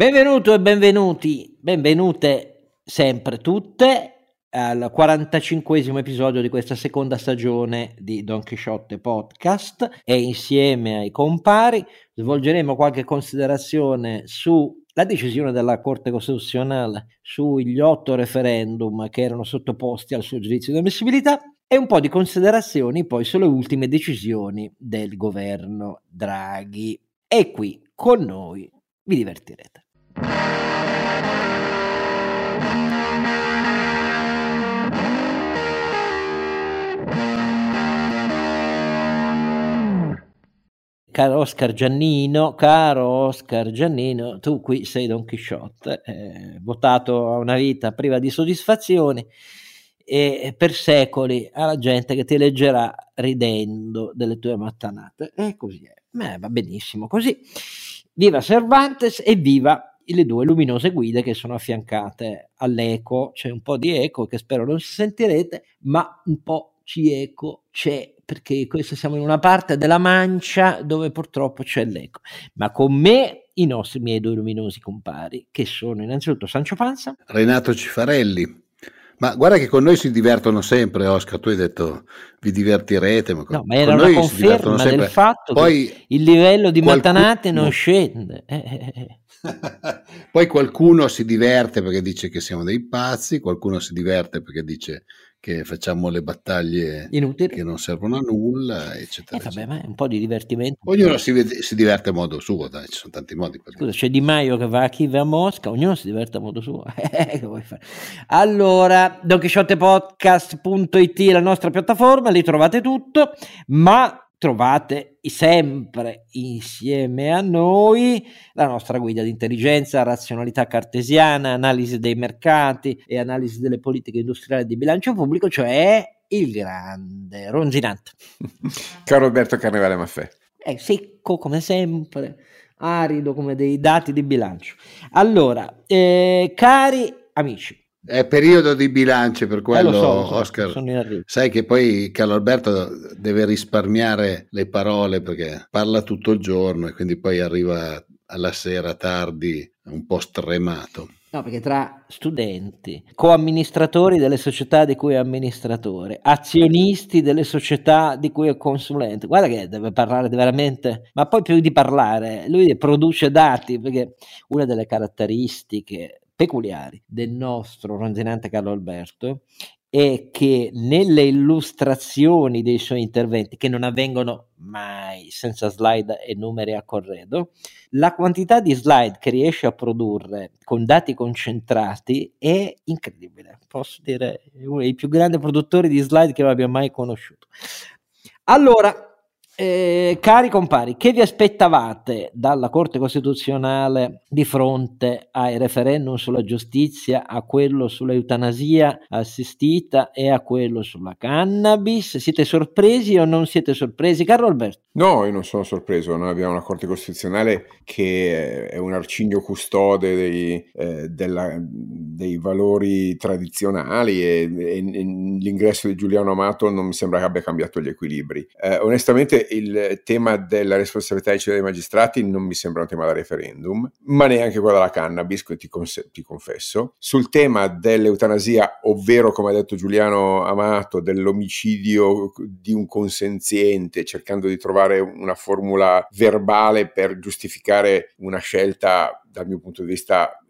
Benvenuto e benvenuti, benvenute sempre tutte al 45 episodio di questa seconda stagione di Don Chisciotte Podcast e insieme ai compari svolgeremo qualche considerazione sulla decisione della Corte Costituzionale sugli otto referendum che erano sottoposti al suo giudizio di ammissibilità e un po' di considerazioni poi sulle ultime decisioni del governo Draghi. E qui con noi vi divertirete. Caro Oscar Giannino, caro Oscar Giannino, tu qui sei Don Chisciotte, eh, votato a una vita priva di soddisfazioni e per secoli alla gente che ti leggerà ridendo delle tue mattanate. E così è. Beh, va benissimo così. Viva Cervantes e viva le due luminose guide che sono affiancate all'eco. C'è un po' di eco che spero non sentirete, ma un po' ci eco c'è perché questo siamo in una parte della mancia dove purtroppo c'è l'eco. Ma con me i nostri miei due luminosi compari, che sono innanzitutto Sancio Panza, Renato Cifarelli. Ma guarda che con noi si divertono sempre, Oscar. Tu hai detto vi divertirete. Ma con, no, ma era una conferma del fatto Poi che il livello di qualcuno... Mattanate non scende. Eh, eh, eh. Poi qualcuno si diverte perché dice che siamo dei pazzi, qualcuno si diverte perché dice che facciamo le battaglie Inutili. che non servono a nulla, eccetera. Eh, vabbè, ma è un po' di divertimento. Ognuno si, vede, si, diverte a modo suo, dai, ci sono tanti modi. Per Scusa, c'è Di Maio che va a Kiev a Mosca, ognuno si diverte a modo suo. Eh, allora, donchisciottepodcast.it, la nostra piattaforma, lì trovate tutto, ma trovate sempre insieme a noi la nostra guida di intelligenza, razionalità cartesiana, analisi dei mercati e analisi delle politiche industriali di bilancio pubblico, cioè il grande Ronzinante. Caro Alberto Carnevale Maffè. È secco come sempre, arido come dei dati di bilancio. Allora, eh, cari amici, è periodo di bilancio per quello, eh so, Oscar. Sai che poi Carlo Alberto deve risparmiare le parole perché parla tutto il giorno e quindi poi arriva alla sera tardi un po' stremato. No, perché tra studenti, coamministratori delle società di cui è amministratore, azionisti delle società di cui è consulente, guarda che deve parlare veramente, ma poi più di parlare, lui produce dati, perché una delle caratteristiche peculiari del nostro ronzinante Carlo Alberto è che nelle illustrazioni dei suoi interventi, che non avvengono mai senza slide e numeri a corredo, la quantità di slide che riesce a produrre con dati concentrati è incredibile. Posso dire, è uno dei più grandi produttori di slide che abbia mai conosciuto. Allora, eh, cari compari, che vi aspettavate dalla Corte Costituzionale di fronte ai referendum sulla giustizia, a quello sull'eutanasia assistita e a quello sulla cannabis? Siete sorpresi o non siete sorpresi? Carlo Alberto? No, io non sono sorpreso. Noi abbiamo una Corte Costituzionale che è un arcigno custode dei, eh, della, dei valori tradizionali e, e, e, l'ingresso di Giuliano Amato non mi sembra che abbia cambiato gli equilibri. Eh, onestamente il tema della responsabilità dei magistrati non mi sembra un tema da referendum, ma neanche quello della cannabis, ti, cons- ti confesso. Sul tema dell'eutanasia, ovvero come ha detto Giuliano Amato, dell'omicidio di un consenziente, cercando di trovare una formula verbale per giustificare una scelta dal mio punto di vista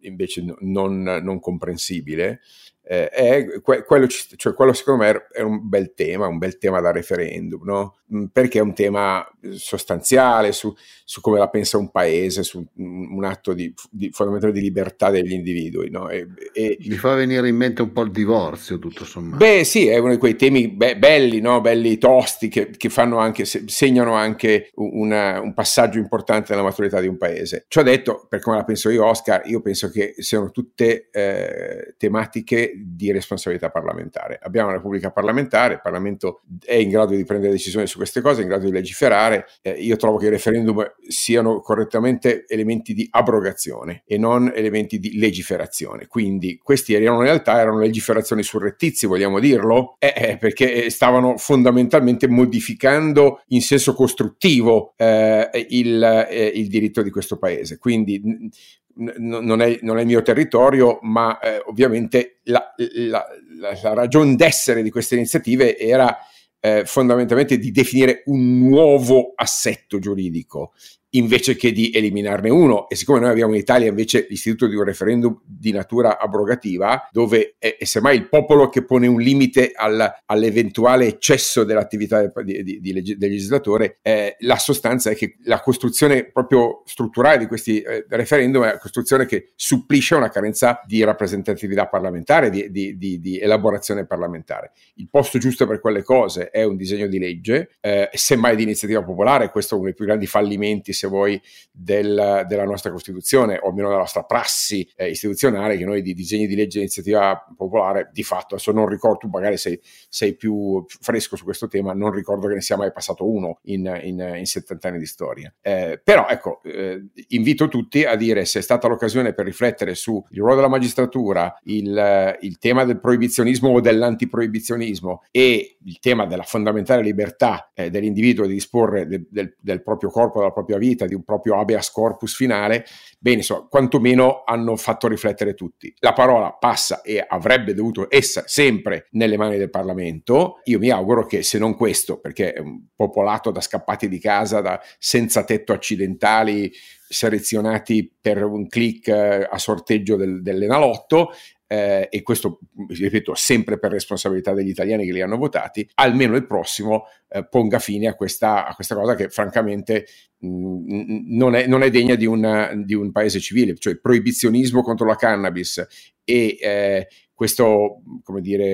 invece non, non comprensibile, eh, è que- quello, cioè quello, secondo me è un bel tema, un bel tema da referendum, no? Mm, perché è un tema sostanziale su, su, come la pensa un paese, su un, atto di, di, fondamentale di libertà degli individui. No? E, e, Mi fa venire in mente un po' il divorzio, tutto sommato. Beh, sì, è uno di quei temi be- belli, no? belli tosti, che, che fanno anche, segnano anche una, un passaggio importante nella maturità di un paese. Ciò detto, per come la penso io, Oscar, io penso che siano tutte eh, tematiche di responsabilità parlamentare. Abbiamo una Repubblica parlamentare, il Parlamento è in grado di prendere decisioni su queste cose, è in grado di legiferare. Eh, io trovo che i referendum siano correttamente elementi di abrogazione e non elementi di legiferazione. Quindi questi erano in realtà erano legiferazioni surrettizie, vogliamo dirlo, eh, eh, perché stavano fondamentalmente modificando in senso costruttivo eh, il, eh, il diritto di questo paese. Quindi non, è, non, è, il mio territorio, ma eh, ovviamente la, la, la, la ragione d'essere di queste iniziative era eh, fondamentalmente di definire un nuovo assetto giuridico invece che di eliminarne uno. E siccome noi abbiamo in Italia invece l'istituto di un referendum di natura abrogativa, dove è, è semmai il popolo che pone un limite al, all'eventuale eccesso dell'attività di, di, di, del legislatore, eh, la sostanza è che la costruzione proprio strutturale di questi eh, referendum è una costruzione che supplisce una carenza di rappresentatività parlamentare, di, di, elaborazione parlamentare. Il posto giusto per quelle cose è un disegno di legge, eh, semmai di iniziativa popolare, questo è uno dei più grandi fallimenti, se vuoi, del, della nostra Costituzione, o almeno della nostra prassi eh, istituzionale, che noi di disegni di legge di iniziativa popolare, di fatto, adesso non ricordo, tu magari sei, sei più fresco su questo tema, non ricordo che ne sia mai passato uno in, in, in 70 anni di storia. Eh, però ecco, eh, invito tutti a dire se è stata l'occasione per riflettere sul ruolo della magistratura, il, il tema del proibizionismo o dell'antiproibizionismo e il tema della fondamentale libertà eh, dell'individuo di disporre de, del, del proprio corpo, della propria vita, vita, di un proprio habeas corpus finale, bene, insomma, quantomeno hanno fatto riflettere tutti. La parola passa e avrebbe dovuto essere sempre nelle mani del Parlamento. Io mi auguro che se non questo, perché è un popolato da scappati di casa, da senza tetto accidentali, selezionati per un click eh, a sorteggio del, dell'Enalotto, eh, e questo, ripeto, sempre per responsabilità degli italiani che li hanno votati, almeno il prossimo eh, ponga fine a questa, a questa, cosa che francamente mh, mm, non, è, non, è, degna di, una, di, un paese civile, cioè proibizionismo contro la cannabis e eh, questo, come dire,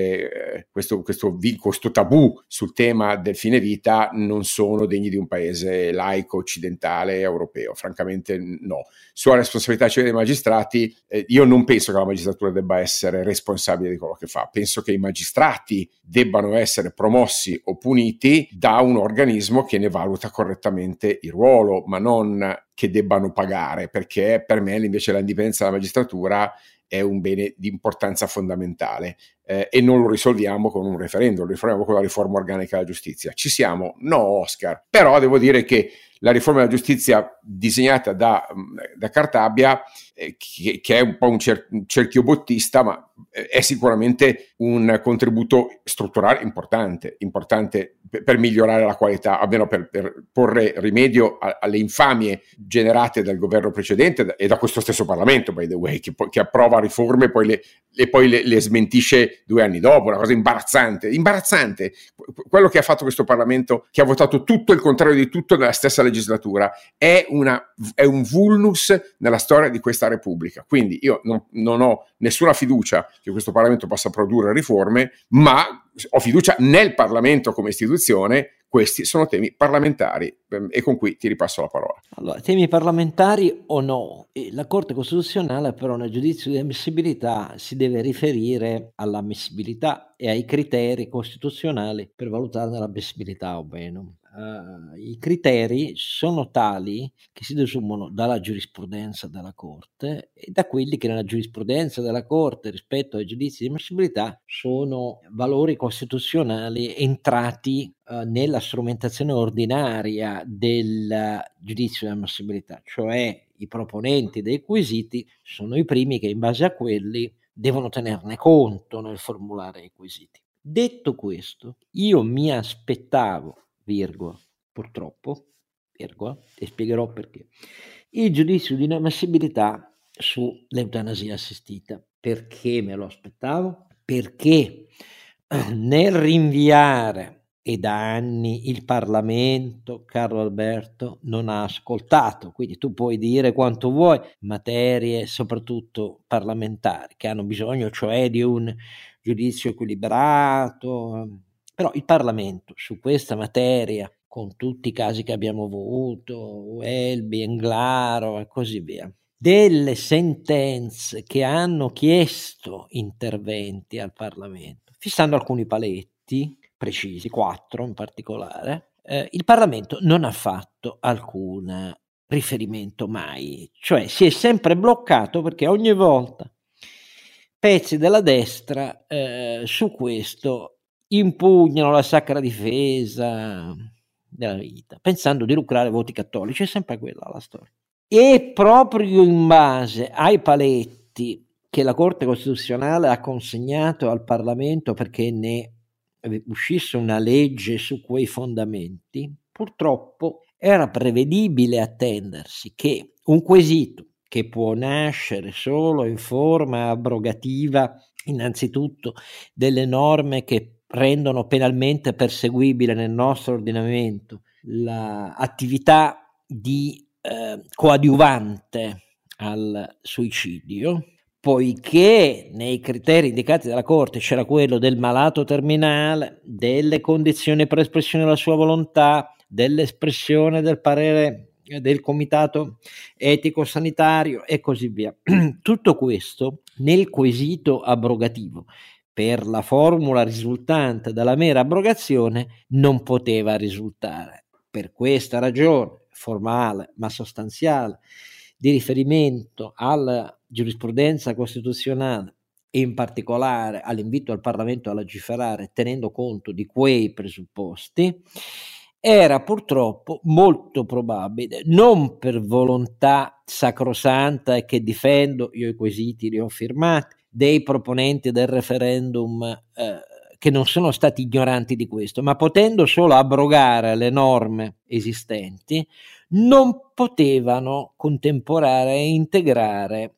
eh, questo, questo, questo, tabù sul tema del fine vita non sono degni di un paese laico, occidentale, europeo. Francamente no. Sulla responsabilità civile dei magistrati, eh, io non penso che la magistratura debba essere responsabile di quello che fa. Penso che i magistrati debbano essere promossi o puniti da un organismo che ne valuta correttamente il ruolo, ma non che debbano pagare, perché per me invece l'indipendenza della magistratura è un bene di importanza fondamentale eh, e non lo risolviamo con un referendum, lo risolviamo con la riforma organica della giustizia. Ci siamo? No, Oscar. Però devo dire che la riforma della giustizia disegnata da, da Cartabia, eh, che, che, è un po' un, cer- un cerchio bottista, ma eh, è sicuramente un contributo strutturale importante, importante per, migliorare la qualità, almeno per, per porre rimedio a, alle infamie generate dal governo precedente e da questo stesso Parlamento, by the way, che, che approva riforme poi le, e poi le, le, smentisce due anni dopo, una cosa imbarazzante, imbarazzante. Quello che ha fatto questo Parlamento, che ha votato tutto il contrario di tutto nella stessa legislatura, è, una, è un vulnus nella storia di questa Repubblica. Quindi io non, non ho nessuna fiducia che questo Parlamento possa produrre riforme, ma ho fiducia nel Parlamento come istituzione questi sono temi parlamentari ehm, e con cui ti ripasso la parola. Allora, temi parlamentari o no? La Corte Costituzionale però nel giudizio di ammissibilità si deve riferire all'ammissibilità e ai criteri costituzionali per valutarne l'ammissibilità o meno uh, i criteri sono tali che si desumono dalla giurisprudenza della Corte e da quelli che nella giurisprudenza della Corte rispetto ai giudizi di ammissibilità sono valori costituzionali entrati uh, nella strumentazione ordinaria del giudizio di ammissibilità, cioè i proponenti dei quesiti sono i primi che in base a quelli devono tenerne conto nel formulare i quesiti. Detto questo, io mi aspettavo virgola, purtroppo, virgola, e spiegherò perché, il giudizio di inammissibilità sull'eutanasia assistita. Perché me lo aspettavo? Perché eh, nel rinviare e da anni il Parlamento, Carlo Alberto, non ha ascoltato. Quindi tu puoi dire quanto vuoi, materie soprattutto parlamentari, che hanno bisogno cioè di un giudizio equilibrato, però il Parlamento su questa materia, con tutti i casi che abbiamo avuto, Welby, Englaro e così via, delle sentenze che hanno chiesto interventi al Parlamento, fissando alcuni paletti precisi, quattro in particolare, eh, il Parlamento non ha fatto alcun riferimento mai, cioè si è sempre bloccato perché ogni volta pezzi della destra eh, su questo impugnano la sacra difesa della vita, pensando di lucrare voti cattolici, è sempre quella la storia. e proprio in base ai paletti che la Corte Costituzionale ha consegnato al Parlamento perché ne uscisse una legge su quei fondamenti, purtroppo era prevedibile attendersi che un quesito che può nascere solo in forma abrogativa, innanzitutto delle norme che rendono penalmente perseguibile nel nostro ordinamento l'attività di eh, coadiuvante al suicidio, poiché nei criteri indicati dalla Corte c'era quello del malato terminale, delle condizioni per espressione della sua volontà, dell'espressione del parere del comitato etico sanitario e così via. Tutto questo nel quesito abrogativo per la formula risultante dalla mera abrogazione non poteva risultare. Per questa ragione formale ma sostanziale di riferimento alla giurisprudenza costituzionale e in particolare all'invito al Parlamento a legiferare tenendo conto di quei presupposti, era purtroppo molto probabile, non per volontà sacrosanta e che difendo, io i quesiti li ho firmati, dei proponenti del referendum eh, che non sono stati ignoranti di questo, ma potendo solo abrogare le norme esistenti, non potevano contemporare e integrare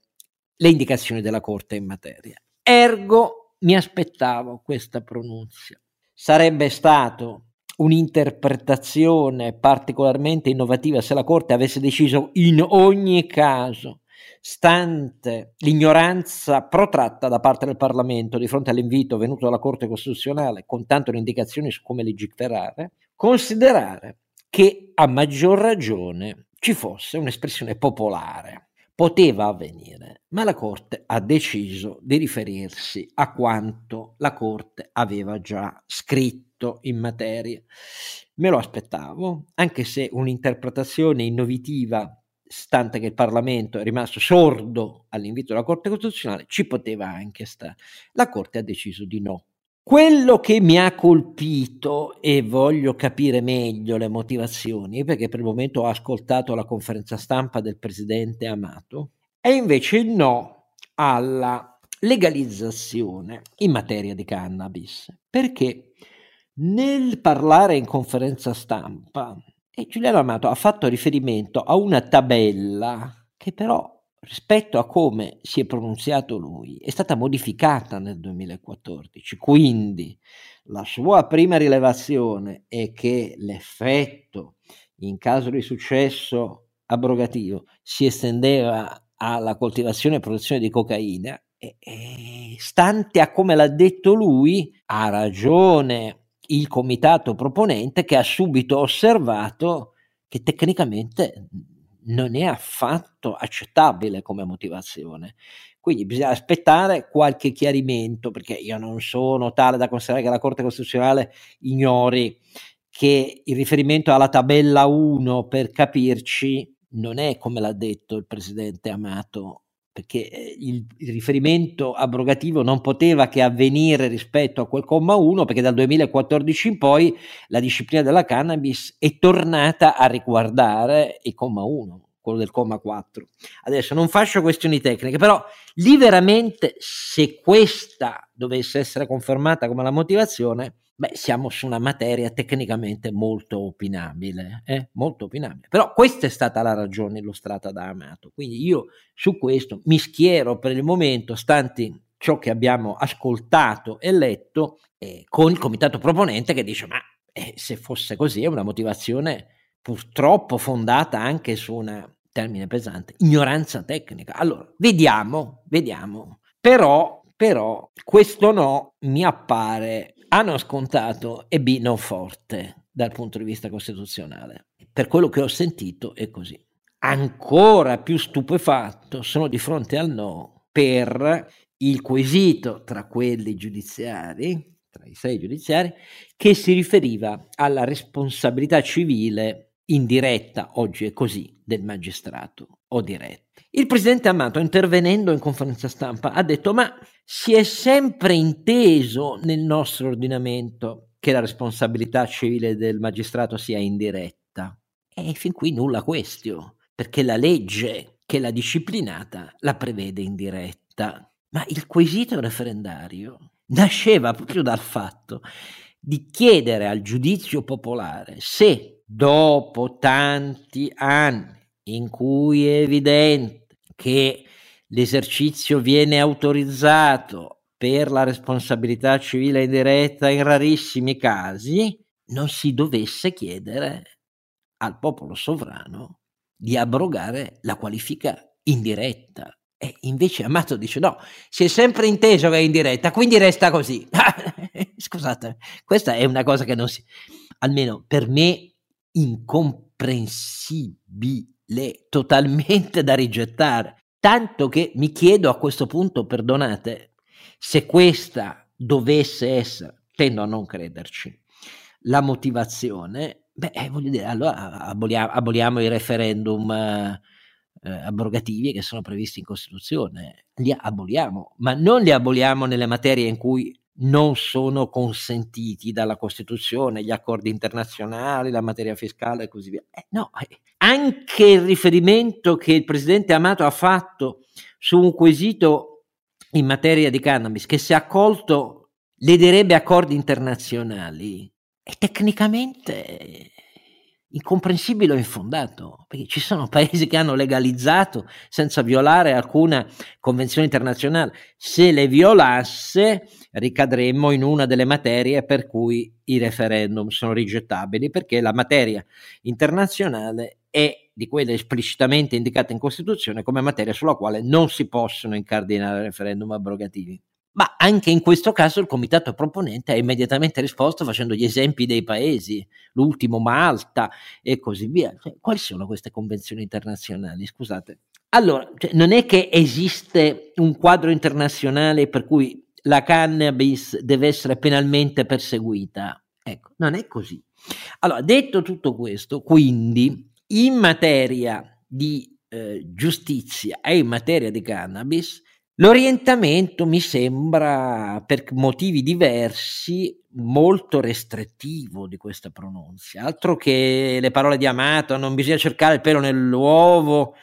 le indicazioni della Corte in materia. Ergo mi aspettavo questa pronunzia. Sarebbe stato un'interpretazione particolarmente innovativa se la Corte avesse deciso in ogni caso, stante l'ignoranza protratta da parte del Parlamento di fronte all'invito venuto dalla Corte Costituzionale con tanto indicazioni su come legiferare, considerare che a maggior ragione ci fosse un'espressione popolare. Poteva avvenire, ma la Corte ha deciso di riferirsi a quanto la Corte aveva già scritto in materia. Me lo aspettavo, anche se un'interpretazione innovativa, stante che il Parlamento è rimasto sordo all'invito della Corte Costituzionale, ci poteva anche stare. La Corte ha deciso di no. Quello che mi ha colpito e voglio capire meglio le motivazioni, perché per il momento ho ascoltato la conferenza stampa del presidente Amato, è invece il no alla legalizzazione in materia di cannabis. Perché? Nel parlare in conferenza stampa, e Giuliano Amato ha fatto riferimento a una tabella che però rispetto a come si è pronunziato lui è stata modificata nel 2014. Quindi la sua prima rilevazione è che l'effetto in caso di successo abrogativo si estendeva alla coltivazione e produzione di cocaina e, e stante a come l'ha detto lui, ha ragione il comitato proponente che ha subito osservato che tecnicamente non è affatto accettabile come motivazione. Quindi bisogna aspettare qualche chiarimento, perché io non sono tale da considerare che la Corte Costituzionale ignori che il riferimento alla tabella 1, per capirci, non è come l'ha detto il presidente Amato, perché eh, il, il, riferimento abrogativo non poteva che avvenire rispetto a quel comma 1, perché dal 2014 in poi la disciplina della cannabis è tornata a riguardare il comma 1, quello del comma 4. Adesso non faccio questioni tecniche, però lì veramente se questa dovesse essere confermata come la motivazione, Beh, siamo su una materia tecnicamente molto opinabile, eh? molto opinabile. Però questa è stata la ragione illustrata da Amato. Quindi io su questo mi schiero per il momento, stanti ciò che abbiamo ascoltato e letto, eh, con il comitato proponente che dice: Ma eh, se fosse così, è una motivazione purtroppo fondata anche su una termine pesante, ignoranza tecnica. Allora, vediamo, vediamo. Però, però, questo no mi appare non scontato e B non forte dal punto di vista costituzionale. Per quello che ho sentito è così. Ancora più stupefatto sono di fronte al no per il quesito tra quelli giudiziari, tra i sei giudiziari, che si riferiva alla responsabilità civile indiretta, oggi è così, del magistrato o diretta. Il presidente Amato, intervenendo in conferenza stampa, ha detto: Ma si è sempre inteso nel nostro ordinamento che la responsabilità civile del magistrato sia indiretta. E fin qui nulla questio. perché la legge che l'ha disciplinata la prevede in diretta. Ma il quesito referendario nasceva proprio dal fatto di chiedere al giudizio popolare se dopo tanti anni in cui è evidente che l'esercizio viene autorizzato per la responsabilità civile indiretta in rarissimi casi, non si dovesse chiedere al popolo sovrano di abrogare la qualifica indiretta. E invece Amato dice no, si è sempre inteso che è indiretta, quindi resta così. Scusate, questa è una cosa che non si... almeno per me incomprensibile, totalmente da rigettare. Tanto che mi chiedo a questo punto, perdonate, se questa dovesse essere, tendo a non crederci, la motivazione, beh, eh, voglio dire, allora aboliamo, aboliamo i referendum eh, eh, abrogativi che sono previsti in Costituzione, li aboliamo, ma non li aboliamo nelle materie in cui non sono consentiti dalla Costituzione, gli accordi internazionali, la materia fiscale e così via. Eh, no, eh, anche il riferimento che il presidente Amato ha fatto su un quesito in materia di cannabis che se accolto lederebbe accordi internazionali è tecnicamente incomprensibile o infondato, perché ci sono paesi che hanno legalizzato senza violare alcuna convenzione internazionale. Se le violasse ricadremmo in una delle materie per cui i referendum sono rigettabili, perché la materia internazionale è di quelle esplicitamente indicate in Costituzione come materia sulla quale non si possono incardinare referendum abrogativi. Ma anche in questo caso il comitato proponente ha immediatamente risposto facendo gli esempi dei paesi, l'ultimo Malta e così via. Cioè, quali sono queste convenzioni internazionali? Scusate. Allora, cioè, non è che esiste un quadro internazionale per cui la cannabis deve essere penalmente perseguita. Ecco, non è così. Allora, detto tutto questo, quindi in materia di eh, giustizia e in materia di cannabis, l'orientamento mi sembra, per motivi diversi, molto restrittivo di questa pronuncia. Altro che le parole di Amato, non bisogna cercare il pelo nell'uovo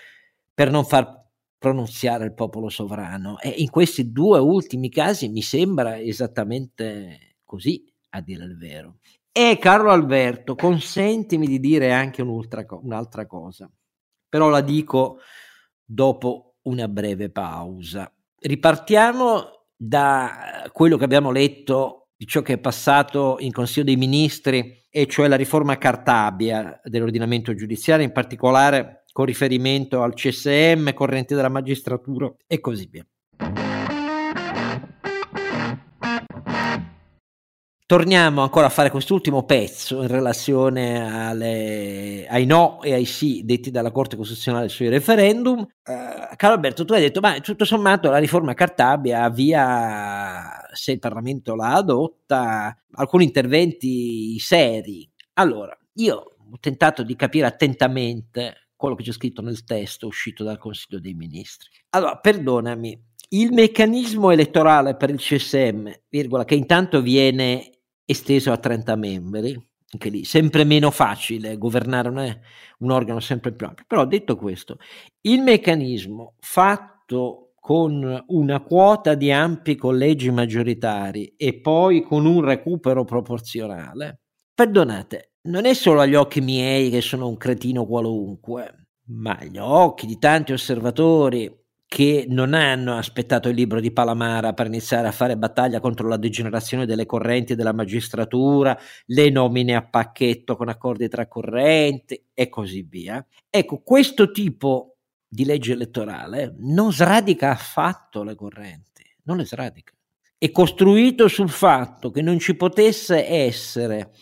per non far pronunziare il popolo sovrano. E in questi due ultimi casi mi sembra esattamente così, a dire il vero. E Carlo Alberto, consentimi di dire anche un'altra, un'altra cosa, però la dico dopo una breve pausa. Ripartiamo da quello che abbiamo letto di ciò che è passato in Consiglio dei Ministri, e cioè la riforma Cartabia dell'ordinamento giudiziario, in particolare con riferimento al CSM, corrente della magistratura e così via. Torniamo ancora a fare quest'ultimo pezzo in relazione alle, ai no e ai sì detti dalla Corte Costituzionale sui referendum. Uh, Carlo Alberto, tu hai detto, ma tutto sommato la riforma Cartabia avvia, se il Parlamento la adotta, alcuni interventi seri. Allora, io ho tentato di capire attentamente quello che c'è scritto nel testo uscito dal Consiglio dei Ministri. Allora, perdonami, il meccanismo elettorale per il CSM, virgola, che intanto viene esteso a 30 membri, anche lì sempre meno facile governare un, un organo sempre più ampio. Però detto questo, il meccanismo fatto con una quota di ampi collegi maggioritari e poi con un recupero proporzionale, perdonate, non è solo agli occhi miei che sono un cretino qualunque, ma agli occhi di tanti osservatori che non hanno aspettato il libro di Palamara per iniziare a fare battaglia contro la degenerazione delle correnti della magistratura, le nomine a pacchetto con accordi tra correnti e così via. Ecco, questo tipo di legge elettorale non sradica affatto le correnti, non le sradica. È costruito sul fatto che non ci potesse essere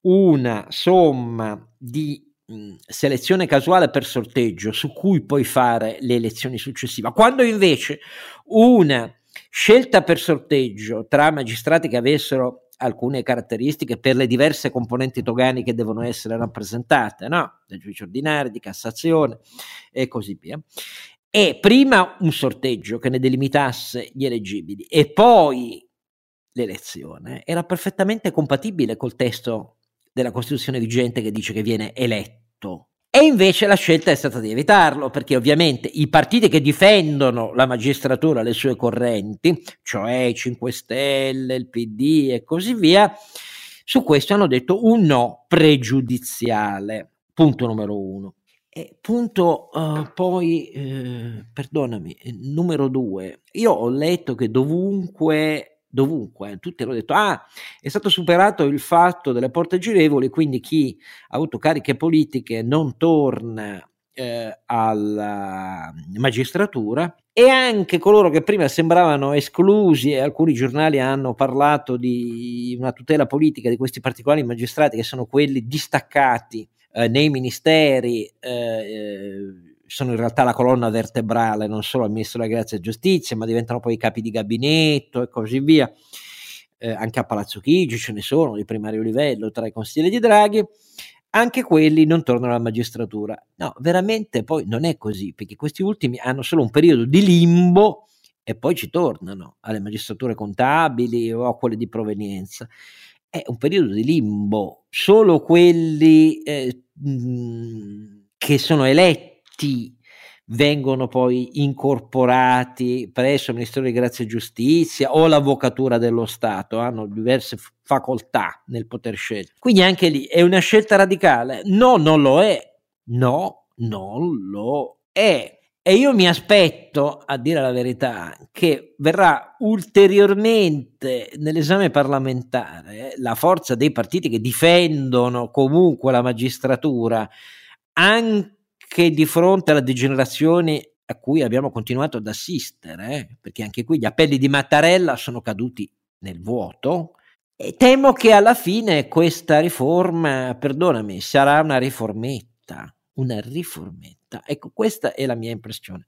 una somma di selezione casuale per sorteggio su cui poi fare le elezioni successive, quando invece una scelta per sorteggio tra magistrati che avessero alcune caratteristiche per le diverse componenti togani che devono essere rappresentate, no? Del giudice ordinario, di Cassazione e così via. E prima un sorteggio che ne delimitasse gli eleggibili e poi l'elezione era perfettamente compatibile col testo della Costituzione vigente che dice che viene eletto. E invece la scelta è stata di evitarlo, perché ovviamente i partiti che difendono la magistratura, le sue correnti, cioè i 5 Stelle, il PD e così via, su questo hanno detto un no pregiudiziale. Punto numero uno. E punto uh, poi, eh, perdonami, numero due. Io ho letto che dovunque dovunque, tutti hanno detto ah è stato superato il fatto delle porte girevoli, quindi chi ha avuto cariche politiche non torna eh, alla magistratura. E anche coloro che prima sembravano esclusi e alcuni giornali hanno parlato di una tutela politica di questi particolari magistrati che sono quelli distaccati eh, nei ministeri eh, sono in realtà la colonna vertebrale non solo al Ministro della Grazia e Giustizia, ma diventano poi i capi di gabinetto e così via. Eh, anche a Palazzo Chigi ce ne sono di primario livello tra i consigli di Draghi. Anche quelli non tornano alla magistratura. No, veramente poi non è così, perché questi ultimi hanno solo un periodo di limbo e poi ci tornano alle magistrature contabili o a quelle di provenienza. È un periodo di limbo. Solo quelli eh, mh, che sono eletti atti vengono poi incorporati presso il Ministero di Grazia e Giustizia o l'Avvocatura dello Stato, hanno diverse facoltà nel poter scegliere. Quindi anche lì è una scelta radicale? No, non lo è. No, non lo è. E io mi aspetto, a dire la verità, che verrà ulteriormente nell'esame parlamentare la forza dei partiti che difendono comunque la magistratura anche che di fronte alla degenerazione a cui abbiamo continuato ad assistere, eh, perché anche qui gli appelli di Mattarella sono caduti nel vuoto, e temo che alla fine questa riforma, perdonami, sarà una riformetta, una riformetta. Ecco, questa è la mia impressione.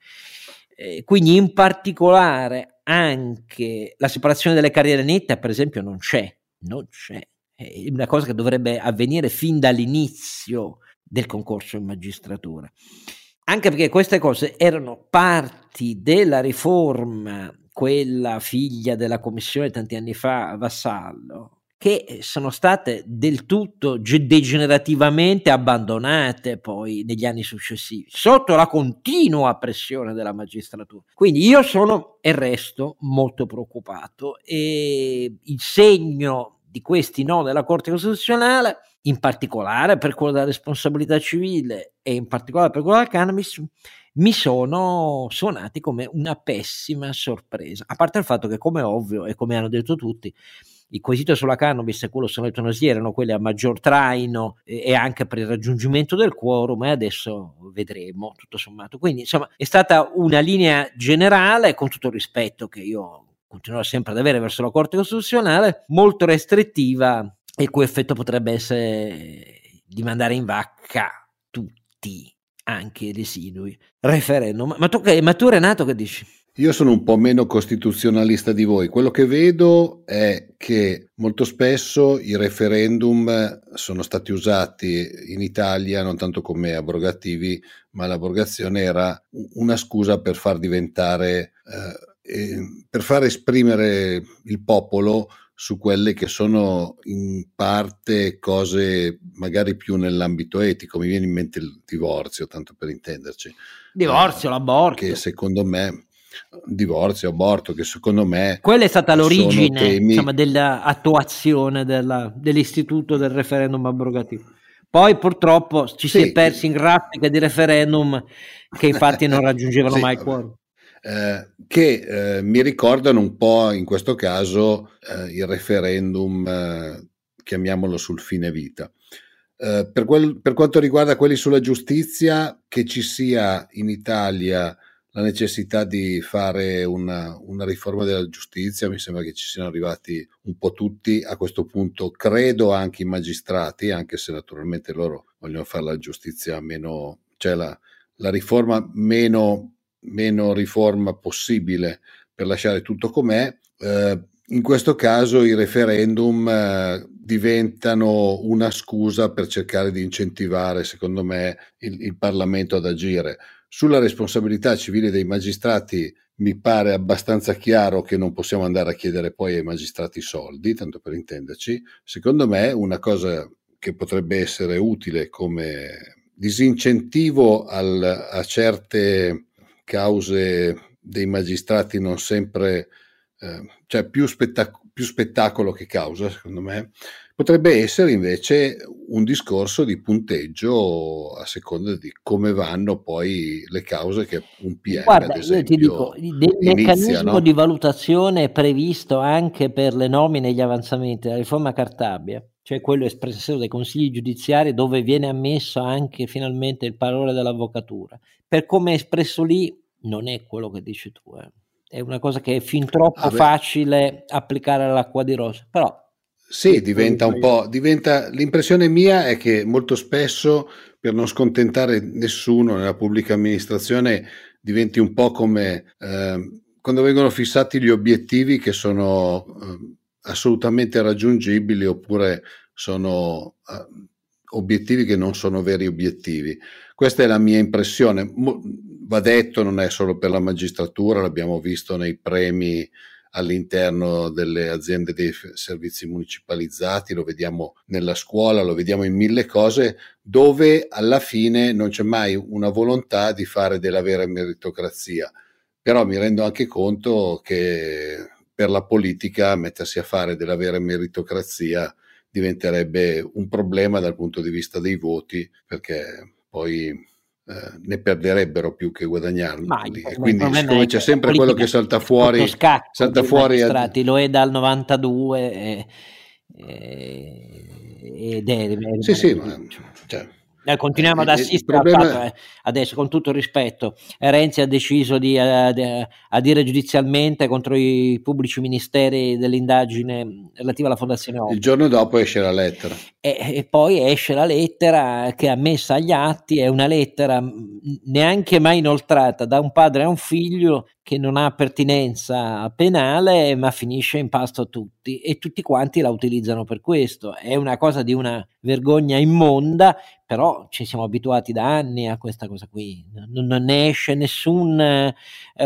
Eh, quindi in particolare anche la separazione delle carriere nette, per esempio, non c'è, non c'è. È una cosa che dovrebbe avvenire fin dall'inizio del concorso in magistratura. Anche perché queste cose erano parti della riforma, quella figlia della commissione tanti anni fa, Vassallo, che sono state del tutto degenerativamente abbandonate poi negli anni successivi, sotto la continua pressione della magistratura. Quindi io sono e resto molto preoccupato e il segno di questi no della Corte Costituzionale in particolare per quello della responsabilità civile e in particolare per quello del cannabis, mi sono suonati come una pessima sorpresa. A parte il fatto che, come ovvio e come hanno detto tutti, il quesito sulla cannabis e quello sull'eutanasia erano quelli a maggior traino e, anche per il raggiungimento del quorum e adesso vedremo tutto sommato. Quindi insomma è stata una linea generale con tutto il rispetto che io continuerò sempre ad avere verso la Corte Costituzionale, molto restrittiva il cui effetto potrebbe essere di mandare in vacca tutti, anche i residui. Referendum. Ma tu, ma tu Renato che dici? Io sono un po' meno costituzionalista di voi. Quello che vedo è che molto spesso i referendum sono stati usati in Italia non tanto come abrogativi, ma l'abrogazione era una scusa per far diventare, eh, per far esprimere il popolo su quelle che sono in parte cose magari più nell'ambito etico. Mi viene in mente il divorzio, tanto per intenderci. Divorzio, eh, l'aborto. Che secondo me divorzio, aborto, che secondo me... Quella è stata l'origine temi... insomma, dell'attuazione della, dell'istituto del referendum abrogativo. Poi purtroppo ci sì. si è persi in raffiche di referendum che infatti non raggiungevano sì, mai il quorum eh, che eh, mi ricordano un po' in questo caso eh, il referendum, eh, chiamiamolo sul fine vita. Eh, per, quel, per, quanto riguarda quelli sulla giustizia, che ci sia in Italia la necessità di fare una, una, riforma della giustizia, mi sembra che ci siano arrivati un po' tutti a questo punto, credo anche i magistrati, anche se naturalmente loro vogliono fare la giustizia meno, cioè la, la riforma meno meno riforma possibile per lasciare tutto com'è. Eh, in questo caso i referendum eh, diventano una scusa per cercare di incentivare, secondo me, il, il Parlamento ad agire. Sulla responsabilità civile dei magistrati mi pare abbastanza chiaro che non possiamo andare a chiedere poi ai magistrati soldi, tanto per intenderci. Secondo me una cosa che potrebbe essere utile come disincentivo al, a certe cause dei magistrati non sempre, eh, cioè più, spettac- più spettacolo che causa, secondo me, potrebbe essere invece un discorso di punteggio a seconda di come vanno poi le cause che un PM Guarda, esempio, io ti dico, il meccanismo no? di valutazione previsto anche per le nomine e gli avanzamenti della riforma Cartabia cioè quello espresso dai consigli giudiziari dove viene ammesso anche finalmente il parole dell'avvocatura. Per come è espresso lì non è quello che dici tu, eh. è una cosa che è fin troppo ah, facile applicare all'acqua di rosa, però... Sì, diventa un po', diventa, l'impressione mia è che molto spesso per non scontentare nessuno nella pubblica amministrazione diventi un po' come eh, quando vengono fissati gli obiettivi che sono eh, assolutamente raggiungibili oppure sono uh, obiettivi che non sono veri obiettivi. Questa è la mia impressione. Va detto, non è solo per la magistratura, l'abbiamo visto nei premi all'interno delle aziende dei servizi municipalizzati, lo vediamo nella scuola, lo vediamo in mille cose, dove alla fine non c'è mai una volontà di fare della vera meritocrazia. Però mi rendo anche conto che per la politica mettersi a fare della vera meritocrazia diventerebbe un problema dal punto di vista dei voti perché poi eh, ne perderebbero più che guadagnarli e quindi. siccome c'è sempre quello che salta fuori salta fuori a... lo è dal 92 e, e, ed è, è sì sì ma, cioè, eh, continuiamo ad assistere problema... eh, adesso con tutto il rispetto Renzi ha deciso di uh, adire giudizialmente contro i pubblici ministeri dell'indagine relativa alla fondazione Opera. il giorno dopo esce la lettera e, e, poi esce la lettera che ha messa agli atti è una lettera neanche mai inoltrata da un padre a un figlio che non ha pertinenza penale ma finisce in pasto a tutti e tutti quanti la utilizzano per questo. È una cosa di una vergogna immonda, però ci siamo abituati da anni a questa cosa qui. Non, non ne esce nessun eh,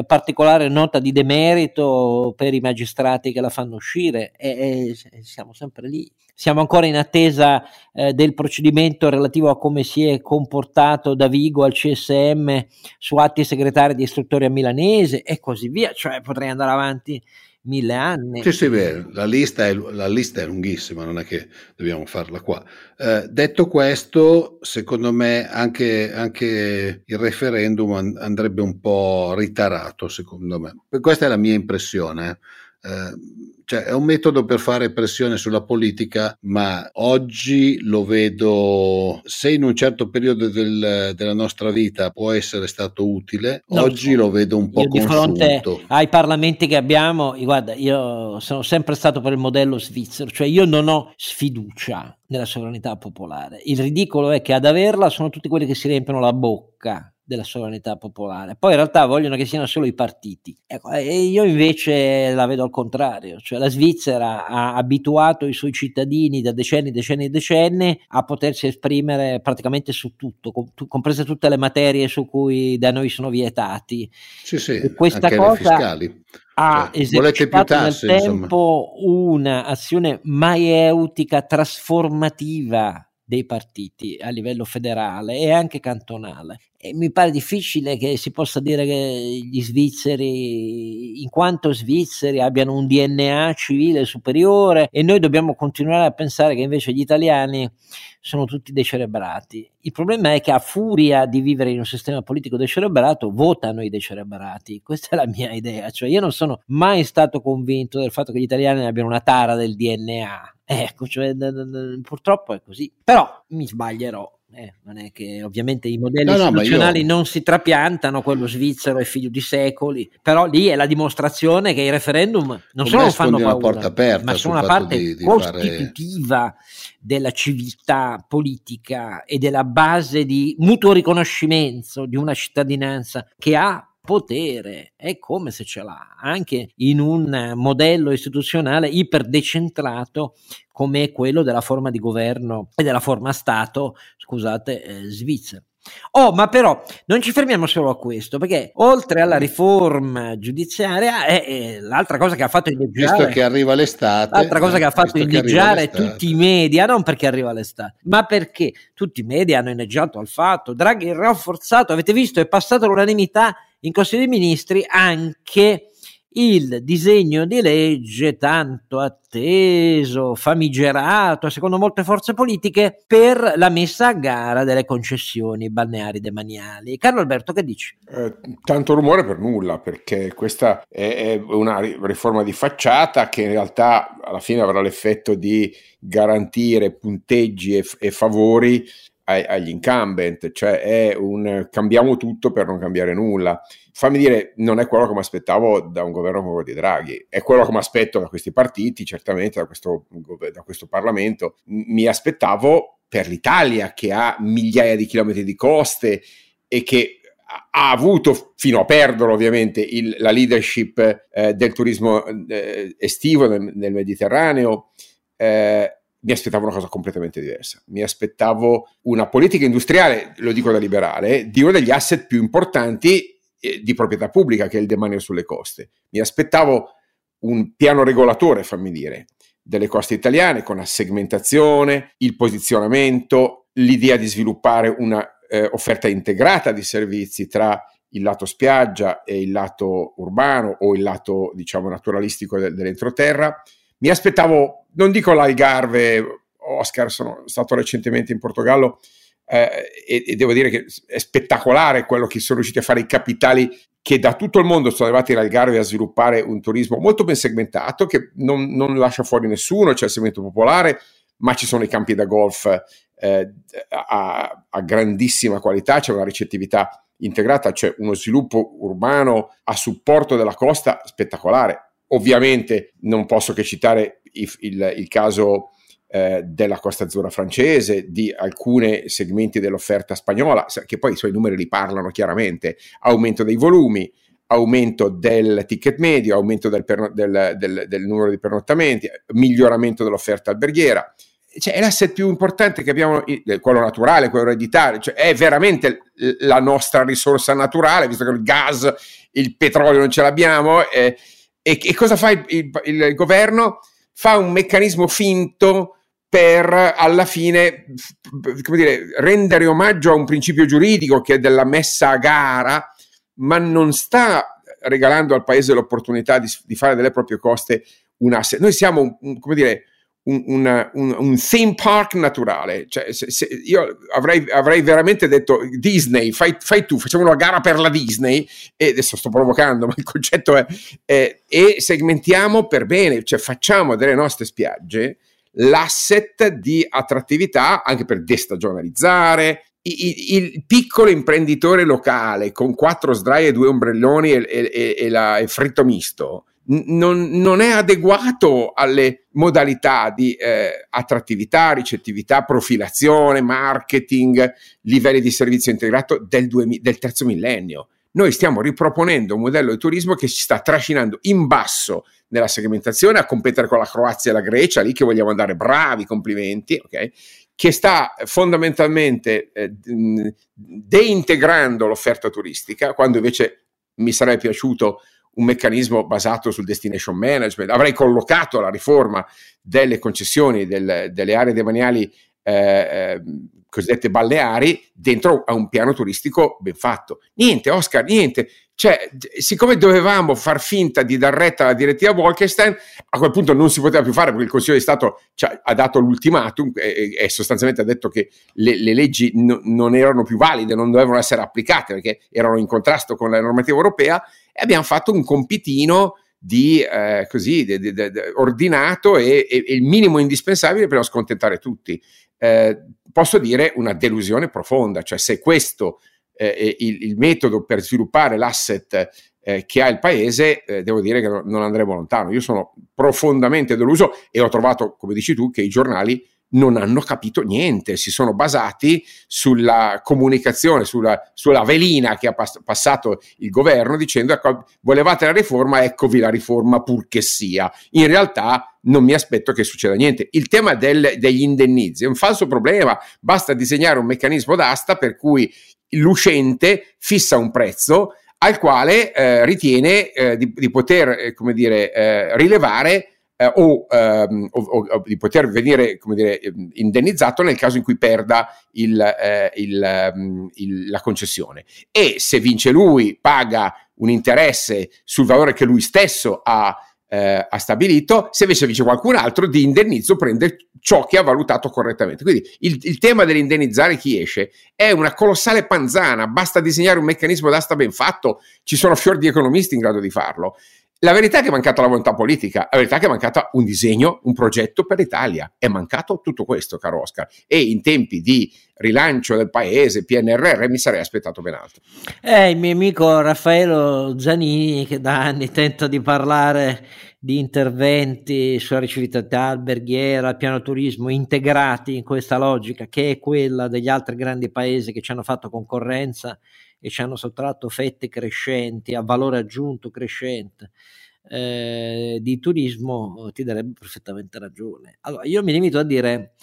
particolare nota di demerito per i magistrati che la fanno uscire e, e siamo sempre lì. Siamo ancora in attesa eh, del procedimento relativo a come si è comportato Davigo al CSM su atti segretari di istruttoria milanese e così via, cioè potrei andare avanti mille anni. Sì, sì, beh, la, lista è, la lista è lunghissima, non è che dobbiamo farla qua. Eh, detto questo, secondo me anche, anche, il referendum andrebbe un po' ritarato, secondo me. Questa è la mia impressione. Eh, cioè è un metodo per fare pressione sulla politica, ma oggi lo vedo, se in un certo periodo del, della nostra vita può essere stato utile, no, oggi lo vedo un po' io consunto. Di fronte ai parlamenti che abbiamo, guarda, io sono sempre stato per il modello svizzero, cioè io non ho sfiducia nella sovranità popolare. Il ridicolo è che ad averla sono tutti quelli che si riempiono la bocca della sovranità popolare. Poi in realtà vogliono che siano solo i partiti. Ecco, io invece la vedo al contrario, cioè la Svizzera ha abituato i suoi cittadini da decenni, decenni e decenni a potersi esprimere praticamente su tutto, comprese tutte le materie su cui da noi sono vietati. Sì, sì, e questa cosa fiscali. ha cioè, esercitato tasse, nel tempo un'azione maieutica trasformativa dei partiti a livello federale e anche cantonale. E mi pare difficile che si possa dire che gli svizzeri, in quanto svizzeri, abbiano un DNA civile superiore e noi dobbiamo continuare a pensare che invece gli italiani sono tutti decerebrati. Il problema è che a furia di vivere in un sistema politico decerebrato votano i decerebrati. Questa è la mia idea, cioè io non sono mai stato convinto del fatto che gli italiani abbiano una tara del DNA Ecco, cioè, purtroppo è così. Però mi sbaglierò. Eh, non è che ovviamente i modelli no, istituzionali no, io... non si trapiantano, quello svizzero è figlio di secoli, però lì è la dimostrazione che i referendum non solo fanno paura, porta aperta ma sono una parte di, di costitutiva fare... della civiltà politica e della base di mutuo riconoscimento di una cittadinanza che ha potere, è come se ce l'ha, anche in un modello istituzionale iperdecentrato come quello della forma di governo e della forma Stato, scusate, eh, svizzera. Oh, ma però non ci fermiamo solo a questo, perché oltre alla riforma giudiziaria, è, è l'altra cosa che ha fatto inneggiare. Visto che arriva l'estate. L'altra cosa eh, che ha fatto inneggiare tutti i media, non perché arriva l'estate, ma perché tutti i media hanno inneggiato al fatto. Draghi rafforzato, avete visto, è passato l'unanimità in Consiglio dei Ministri anche il disegno di legge tanto atteso, famigerato, secondo molte forze politiche, per la messa a gara delle concessioni balneari demaniali. Carlo Alberto, che dici? Eh, tanto rumore per nulla, perché questa è, è una riforma di facciata che in realtà alla fine avrà l'effetto di garantire punteggi e, e favori agli incumbent, cioè è un cambiamo tutto per non cambiare nulla. Fammi dire, non è quello che mi aspettavo da un governo come quello di Draghi, è quello che mi aspetto da questi partiti, certamente da questo, da questo Parlamento. Mi aspettavo per l'Italia che ha migliaia di chilometri di coste e che ha avuto fino a perderlo ovviamente il, la leadership eh, del turismo eh, estivo nel, nel Mediterraneo. Eh, mi aspettavo una cosa completamente diversa. Mi aspettavo una politica industriale, lo dico da liberale, di uno degli asset più importanti eh, di proprietà pubblica, che è il demanio sulle coste. Mi aspettavo un piano regolatore, fammi dire, delle coste italiane con la segmentazione, il posizionamento, l'idea di sviluppare una eh, offerta integrata di servizi tra il lato spiaggia e il lato urbano o il lato, diciamo, naturalistico dell'entroterra mi aspettavo, non dico l'Algarve, Oscar, sono stato recentemente in Portogallo eh, e, e, devo dire che è spettacolare quello che sono riusciti a fare i capitali che da tutto il mondo sono arrivati all'Algarve a sviluppare un turismo molto ben segmentato, che non, non lascia fuori nessuno, c'è il segmento popolare, ma ci sono i campi da golf eh, a, a, grandissima qualità, c'è una ricettività integrata, c'è uno sviluppo urbano a supporto della costa spettacolare. Ovviamente non posso che citare il, il, il caso eh, della Costa Azzurra francese, di alcuni segmenti dell'offerta spagnola, che poi i suoi numeri li parlano chiaramente, aumento dei volumi, aumento del ticket medio, aumento del, perno, del, del, del numero di pernottamenti, miglioramento dell'offerta alberghiera. Cioè, è l'asset più importante che abbiamo, quello naturale, quello ereditario, cioè, è veramente la nostra risorsa naturale, visto che il gas, il petrolio non ce l'abbiamo. Eh, e, e cosa fa il, il, il, governo? Fa un meccanismo finto per alla fine come dire, rendere omaggio a un principio giuridico che è della messa a gara, ma non sta regalando al paese l'opportunità di, di fare delle proprie coste un asset. Noi siamo, come dire, un, un, un, un, theme park naturale. Cioè, se, se io avrei, avrei, veramente detto Disney, fai, fai, tu, facciamo una gara per la Disney, e adesso sto provocando, ma il concetto è, eh, e segmentiamo per bene, cioè facciamo delle nostre spiagge l'asset di attrattività anche per destagionalizzare. Il, piccolo imprenditore locale con quattro sdraie, due ombrelloni e, e, e, la, e fritto misto non, non, è adeguato alle modalità di eh, attrattività, ricettività, profilazione, marketing, livelli di servizio integrato del, due, del terzo millennio. Noi stiamo riproponendo un modello di turismo che ci sta trascinando in basso nella segmentazione a competere con la Croazia e la Grecia, lì che vogliamo andare bravi, complimenti, ok? che sta fondamentalmente eh, deintegrando l'offerta turistica, quando invece mi sarebbe piaciuto un meccanismo basato sul destination management, avrei collocato la riforma delle concessioni del, delle aree demaniali eh, eh, cosiddette balneari dentro a un piano turistico ben fatto. Niente, Oscar, niente. Cioè, siccome dovevamo far finta di dar retta alla direttiva Bolkestein, a quel punto non si poteva più fare perché il Consiglio di Stato ha dato l'ultimatum e, e, sostanzialmente ha detto che le, le leggi no, non erano più valide, non dovevano essere applicate perché erano in contrasto con la normativa europea e abbiamo fatto un compitino di, eh, così, de, de, de, ordinato e, e, e, il minimo indispensabile per non scontentare tutti. Eh, posso dire una delusione profonda, cioè se questo eh, il, il, metodo per sviluppare l'asset eh, che ha il paese, eh, devo dire che non andremo lontano. Io sono profondamente deluso e ho trovato, come dici tu, che i giornali non hanno capito niente, si sono basati sulla comunicazione, sulla, sulla velina che ha pass- passato il governo dicendo ecco, volevate la riforma, eccovi la riforma purché sia. In realtà non mi aspetto che succeda niente. Il tema del, degli indennizi è un falso problema, basta disegnare un meccanismo d'asta per cui l'uscente fissa un prezzo al quale eh, ritiene eh, di, di, poter, eh, come dire, eh, rilevare eh, o, ehm, o, o, di poter venire come dire, indennizzato nel caso in cui perda il, eh, il, ehm, il, la concessione. E se vince lui, paga un interesse sul valore che lui stesso ha eh, ha stabilito, se invece vince qualcun altro di indennizzo prende ciò che ha valutato correttamente. Quindi il, il, tema dell'indennizzare chi esce è una colossale panzana, basta disegnare un meccanismo d'asta ben fatto, ci sono fior di economisti in grado di farlo. La verità è che è mancata la volontà politica, la verità è che è mancata un disegno, un progetto per l'Italia. È mancato tutto questo, caro Oscar. E in tempi di rilancio del paese, PNRR, mi sarei aspettato ben altro. Eh, il mio amico Raffaello Zanini, che da anni tenta di parlare di interventi sulla ricevità alberghiera, piano turismo integrati in questa logica che è quella degli altri grandi paesi che ci hanno fatto concorrenza e ci hanno sottratto fette crescenti, a valore aggiunto crescente eh, di turismo, ti darebbe perfettamente ragione. Allora, io mi limito a dire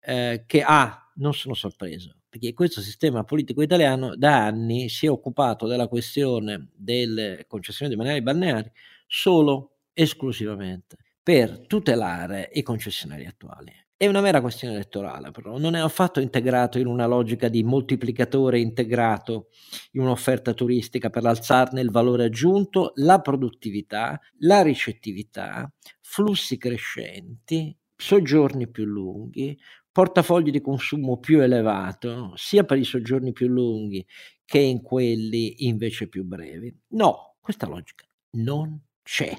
eh, che ah, non sono sorpreso, perché questo sistema politico italiano da anni si è occupato della questione delle concessioni demaniali balneari solo esclusivamente per tutelare i concessionari attuali. È una mera questione elettorale, però non è affatto integrato in una logica di moltiplicatore integrato in un'offerta turistica per alzarne il valore aggiunto, la produttività, la ricettività, flussi crescenti, soggiorni più lunghi, portafogli di consumo più elevato, sia per i soggiorni più lunghi che in quelli invece più brevi. No, questa logica non c'è.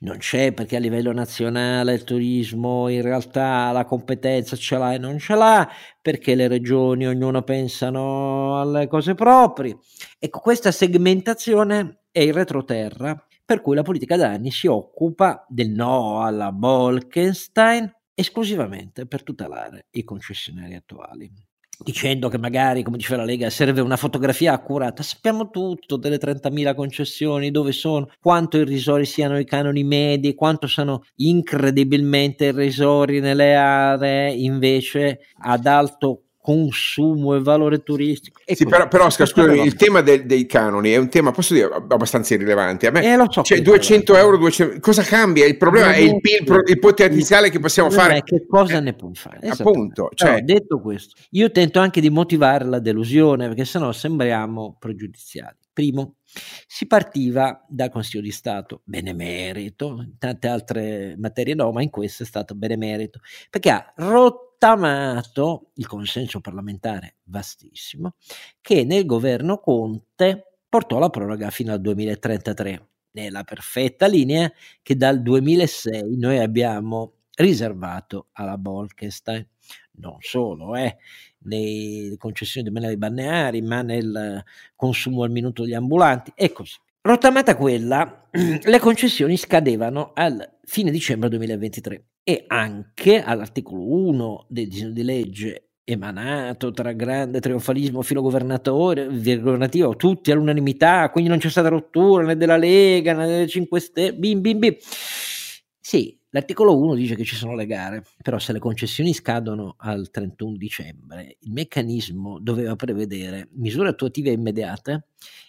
Non c'è perché a livello nazionale il turismo in realtà la competenza ce l'ha e non ce l'ha, perché le regioni ognuno pensano alle cose proprie. Ecco, questa segmentazione è il retroterra per cui la politica da anni si occupa del no alla Bolkenstein esclusivamente per tutelare i concessionari attuali dicendo che magari, come diceva la Lega, serve una fotografia accurata. Sappiamo tutto delle 30.000 concessioni, dove sono, quanto irrisori siano i canoni medi, quanto sono incredibilmente irrisori nelle aree invece ad alto consumo e valore turistico. E sì, però, però Oscar, scusami, il tema de, dei canoni è un tema, posso dire, abbastanza irrilevante. A me, eh, so cioè, 200 euro, 200, cosa cambia? Il problema è il, PIL, il potenziale che possiamo fare. Che cosa eh, ne puoi fare? Appunto. Cioè... Però, detto questo, io tento anche di motivare la delusione, perché sennò sembriamo pregiudiziali. Primo, si partiva dal Consiglio di Stato, benemerito, in tante altre materie no, ma in questo è stato benemerito, perché ha rottamato il consenso parlamentare vastissimo che nel governo Conte portò la proroga fino al 2033, nella perfetta linea che dal 2006 noi abbiamo riservato alla Bolkestein. Non solo, eh, nelle concessioni demaniali balneari, ma nel consumo al minuto degli ambulanti e così. Rottamata quella, le concessioni scadevano al fine dicembre 2023 e anche all'articolo 1 del disegno di legge emanato tra grande trionfalismo filogovernativo, tutti all'unanimità, quindi non c'è stata rottura né della Lega né delle 5 Stelle, bim bim bim. Sì, l'articolo 1 dice che ci sono le gare, però se le concessioni scadono al 31 dicembre, il meccanismo doveva prevedere misure attuative immediate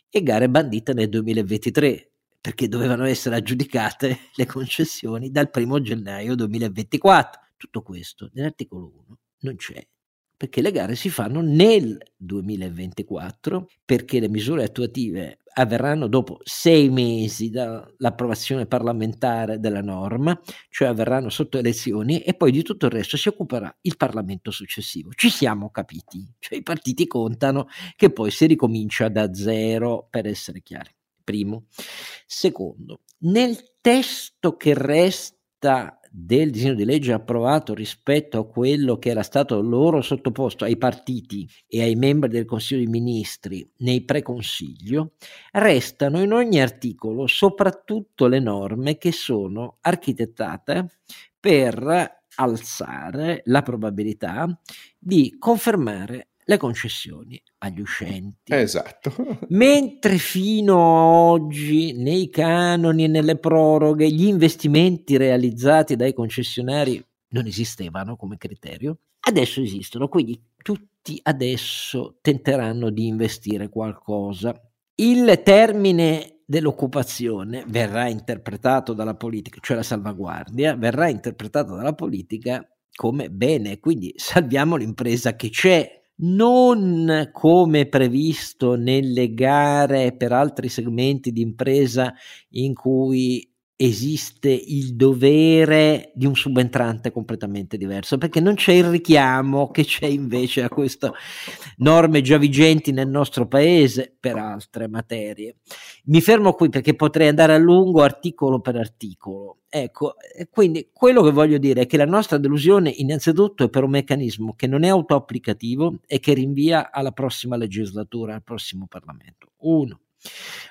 e gare bandite nel 2023 perché dovevano essere aggiudicate le concessioni dal 1 gennaio 2024. Tutto questo nell'articolo 1 non c'è, perché le gare si fanno nel 2024, perché le misure attuative avverranno dopo sei mesi dall'approvazione parlamentare della norma, cioè avverranno sotto elezioni e poi di tutto il resto si occuperà il Parlamento successivo. Ci siamo capiti, cioè i partiti contano che poi si ricomincia da zero per essere chiari primo. Secondo, nel testo che resta del disegno di legge approvato rispetto a quello che era stato loro sottoposto ai partiti e ai membri del Consiglio dei Ministri nei preconsiglio, restano in ogni articolo soprattutto le norme che sono architettate per alzare la probabilità di confermare le concessioni agli uscenti. Esatto. Mentre fino ad oggi nei canoni e nelle proroghe gli investimenti realizzati dai concessionari non esistevano come criterio, adesso esistono, quindi tutti adesso tenteranno di investire qualcosa. Il termine dell'occupazione verrà interpretato dalla politica, cioè la salvaguardia, verrà interpretato dalla politica come bene, quindi salviamo l'impresa che c'è, non come previsto nelle gare per altri segmenti di impresa in cui esiste il dovere di un subentrante completamente diverso, perché non c'è il richiamo che c'è invece a queste norme già vigenti nel nostro paese per altre materie. Mi fermo qui perché potrei andare a lungo articolo per articolo. Ecco, quindi quello che voglio dire è che la nostra delusione innanzitutto è per un meccanismo che non è autoapplicativo e che rinvia alla prossima legislatura, al prossimo Parlamento. Uno.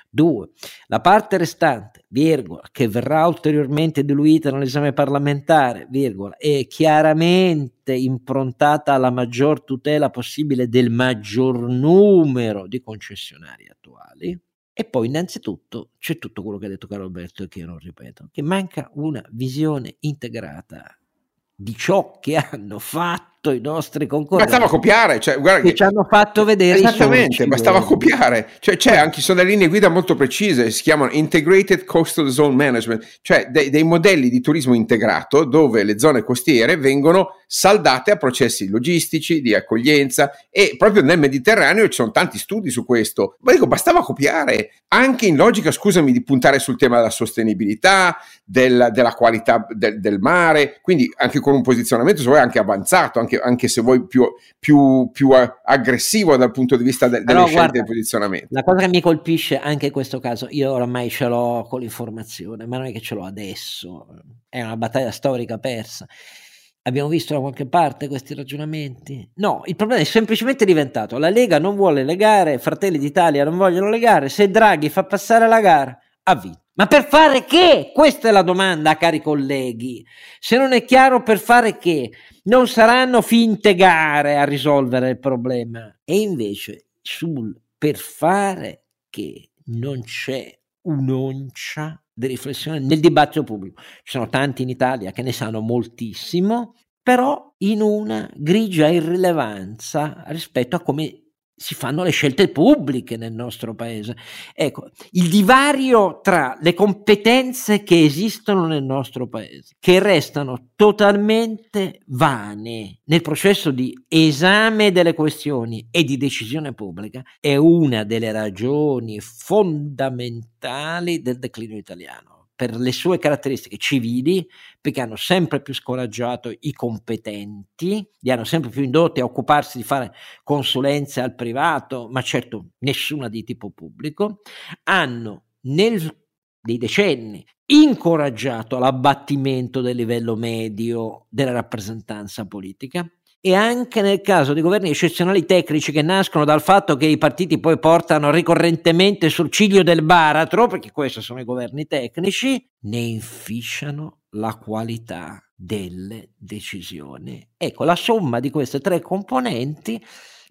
2. La parte restante, virgola, che verrà ulteriormente diluita nell'esame parlamentare, virgola, è chiaramente improntata alla maggior tutela possibile del maggior numero di concessionari attuali. E poi innanzitutto c'è tutto quello che ha detto Carlo Alberto e che io non ripeto, che manca una visione integrata di ciò che hanno fatto i nostri concorrenti. Bastava copiare, cioè, guarda che, ci hanno fatto vedere Esattamente, bastava copiare. Cioè, c'è anche, sono delle linee guida molto precise, si chiamano Integrated Coastal Zone Management, cioè dei, dei modelli di turismo integrato dove le zone costiere vengono saldate a processi logistici, di accoglienza e proprio nel Mediterraneo ci sono tanti studi su questo. Ma dico, bastava copiare, anche in logica, scusami, di puntare sul tema della sostenibilità, del, della qualità del, del, mare, quindi anche con un posizionamento se vuoi anche avanzato, anche, anche se vuoi più, più, più, aggressivo dal punto di vista de, delle Però, scelte guarda, di posizionamento. La cosa che mi colpisce anche in questo caso, io oramai ce l'ho con l'informazione, ma non è che ce l'ho adesso, è una battaglia storica persa Abbiamo visto da qualche parte questi ragionamenti? No, il problema è semplicemente diventato la Lega non vuole legare, Fratelli d'Italia non vogliono legare, se Draghi fa passare la gara, ha vinto. Ma per fare che? Questa è la domanda, cari colleghi. Se non è chiaro per fare che, non saranno finte gare a risolvere il problema. E invece sul per fare che non c'è un'oncia di riflessione nel dibattito pubblico. Ci sono tanti in Italia che ne sanno moltissimo, però in una grigia irrilevanza rispetto a come si fanno le scelte pubbliche nel nostro paese. Ecco, il divario tra le competenze che esistono nel nostro paese, che restano totalmente vane nel processo di esame delle questioni e di decisione pubblica, è una delle ragioni fondamentali del declino italiano per le sue caratteristiche civili, perché hanno sempre più scoraggiato i competenti, li hanno sempre più indotti a occuparsi di fare consulenze al privato, ma certo nessuna di tipo pubblico, hanno nel dei decenni incoraggiato l'abbattimento del livello medio della rappresentanza politica, e anche nel caso di governi eccezionali tecnici che nascono dal fatto che i partiti poi portano ricorrentemente sul ciglio del baratro, perché questi sono i governi tecnici, ne inficiano la qualità delle decisioni. Ecco, la somma di queste tre componenti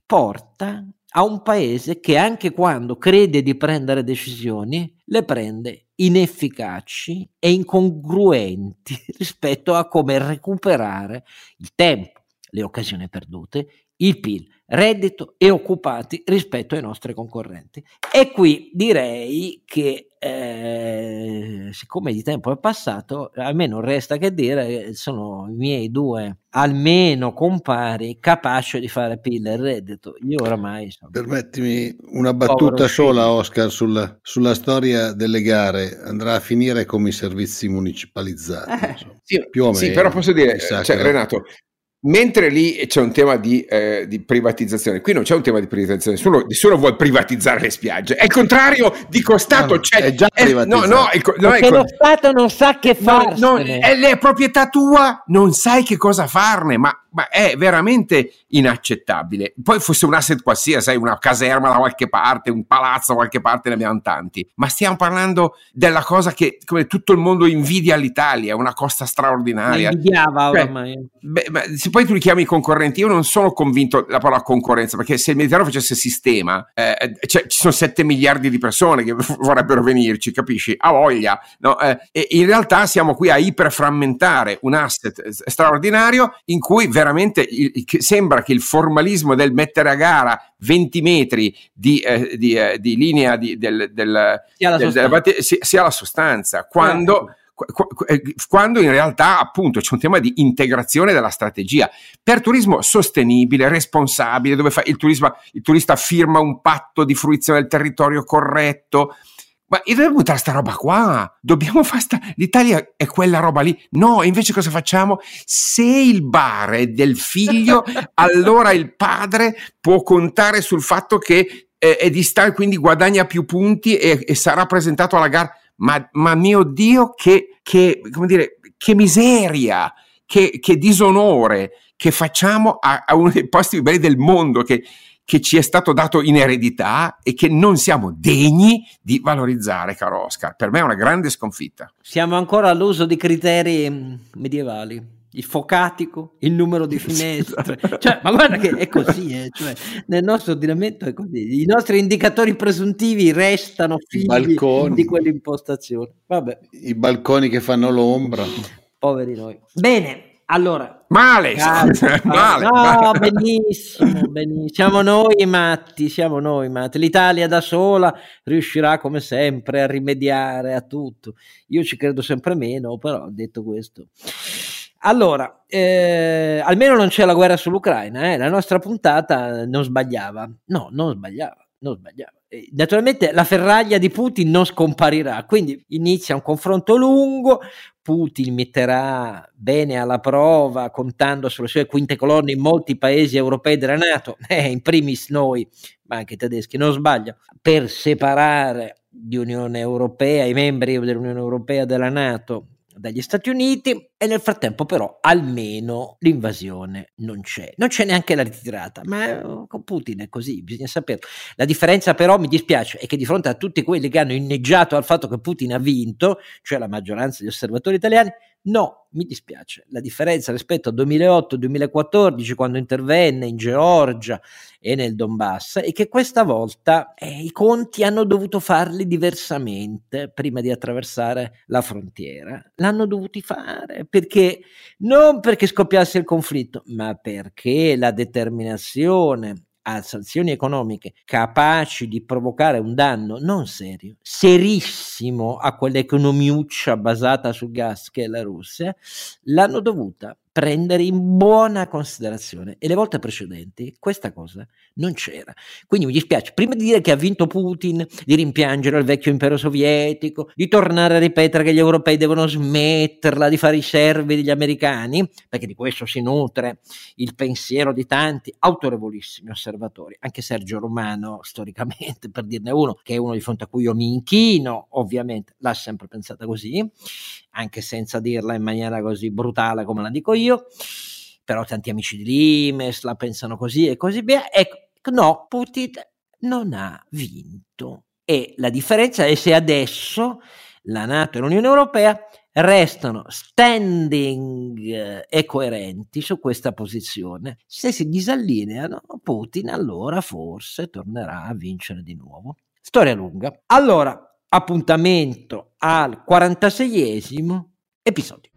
porta a un paese che anche quando crede di prendere decisioni, le prende inefficaci e incongruenti rispetto a come recuperare il tempo le occasioni perdute, il PIL, reddito e occupati rispetto ai nostri concorrenti. E qui direi che eh, siccome di tempo è passato, a me non resta che dire sono i miei due almeno compari capaci di fare PIL e reddito. Io oramai sono Permettimi una battuta sola, Oscar, sulla, sulla, storia delle gare. Andrà a finire come i servizi municipalizzati. Eh, sì, più o meno. Sì, però posso dire, cioè, Renato, Mentre lì c'è un tema di, eh, di, privatizzazione, qui non c'è un tema di privatizzazione, nessuno, nessuno vuole privatizzare le spiagge. È il contrario, dico Stato, no, c'è, è già privatizzato. No, no, è, no, Perché lo Stato non sa che fare. No, no, è, è proprietà tua, non sai che cosa farne, ma ma è veramente inaccettabile. Poi fosse un asset qualsiasi, una caserma da qualche parte, un palazzo da qualche parte, ne abbiamo tanti, ma stiamo parlando della cosa che come tutto il mondo invidia all'Italia, una costa straordinaria. invidiava cioè, ormai. Beh, se poi tu li chiami concorrenti, io non sono convinto della parola concorrenza, perché se il Mediterraneo facesse sistema, eh, cioè, ci sono 7 miliardi di persone che vorrebbero venirci, capisci? A voglia. No? Eh, e in realtà siamo qui a iperframmentare un asset straordinario in cui veramente veramente sembra che il formalismo del mettere a gara 20 metri di, eh, di, eh, di linea di, del, del, sia, la del, della, sia, la sostanza, quando... Eh eh, quando in realtà appunto c'è un tema di integrazione della strategia. Per turismo sostenibile, responsabile, dove il, turismo, il turista firma un patto di fruizione del territorio corretto. Ma dobbiamo buttare sta roba qua, dobbiamo fare sta... L'Italia è quella roba lì. No, invece cosa facciamo? Se il bar è del figlio, allora il padre può contare sul fatto che è, è distante, quindi guadagna più punti e, e sarà presentato alla gara ma, ma mio Dio, che, che, dire, che miseria, che, che, disonore che facciamo a, a, uno dei posti più belli del mondo che, che ci è stato dato in eredità e che non siamo degni di valorizzare, caro Oscar. Per me è una grande sconfitta. Siamo ancora all'uso di criteri mm, medievali il focatico, il numero di finestre, cioè, ma guarda che è così, eh, cioè, nel nostro ordinamento è così, i nostri indicatori presuntivi restano figli di quell'impostazione. Vabbè. I balconi che fanno l'ombra. Poveri noi. Bene, allora. Male, male, male, no, male. benissimo, benissimo. Siamo noi matti, siamo noi matti. L'Italia da sola riuscirà come sempre a rimediare a tutto. Io ci credo sempre meno, però detto questo. Allora, eh, almeno non c'è la guerra sull'Ucraina, eh? la nostra puntata non sbagliava. No, non sbagliava, non sbagliava. Eh, naturalmente la ferraglia di Putin non scomparirà, quindi inizia un confronto lungo, Putin metterà bene alla prova, contando sulle sue quinte colonne in molti paesi europei della Nato, eh, in primis noi, ma anche i tedeschi, non sbaglio, per separare di Unione Europea, i membri dell'Unione Europea della Nato dagli Stati Uniti e nel frattempo però almeno l'invasione non c'è. Non c'è neanche la ritirata, ma con Putin è così, bisogna sapere. La differenza però, mi dispiace, è che di fronte a tutti quelli che hanno inneggiato al fatto che Putin ha vinto, cioè la maggioranza degli osservatori italiani, No, mi dispiace. La differenza rispetto al 2008-2014, quando intervenne in Georgia e nel Donbass, è che questa volta eh, i conti hanno dovuto farli diversamente prima di attraversare la frontiera. L'hanno dovuti fare perché non perché scoppiasse il conflitto, ma perché la determinazione a sanzioni economiche capaci di provocare un danno non serio, serissimo a quell'economiuccia basata sul gas che è la Russia, l'hanno dovuta prendere in buona considerazione e le volte precedenti questa cosa non c'era. Quindi mi dispiace, prima di dire che ha vinto Putin, di rimpiangere il vecchio impero sovietico, di tornare a ripetere che gli europei devono smetterla di fare i servi degli americani, perché di questo si nutre il pensiero di tanti autorevolissimi osservatori, anche Sergio Romano storicamente per dirne uno, che è uno di fronte a cui io mi inchino, ovviamente l'ha sempre pensata così, anche senza dirla in maniera così brutale come la dico io, però tanti amici di Limes la pensano così e così via. Ecco, no, Putin non ha vinto. E la differenza è se adesso la Nato e l'Unione Europea restano standing eh, e coerenti su questa posizione. Se si disallineano, Putin allora forse tornerà a vincere di nuovo. Storia lunga. Allora, appuntamento al 46esimo episodio.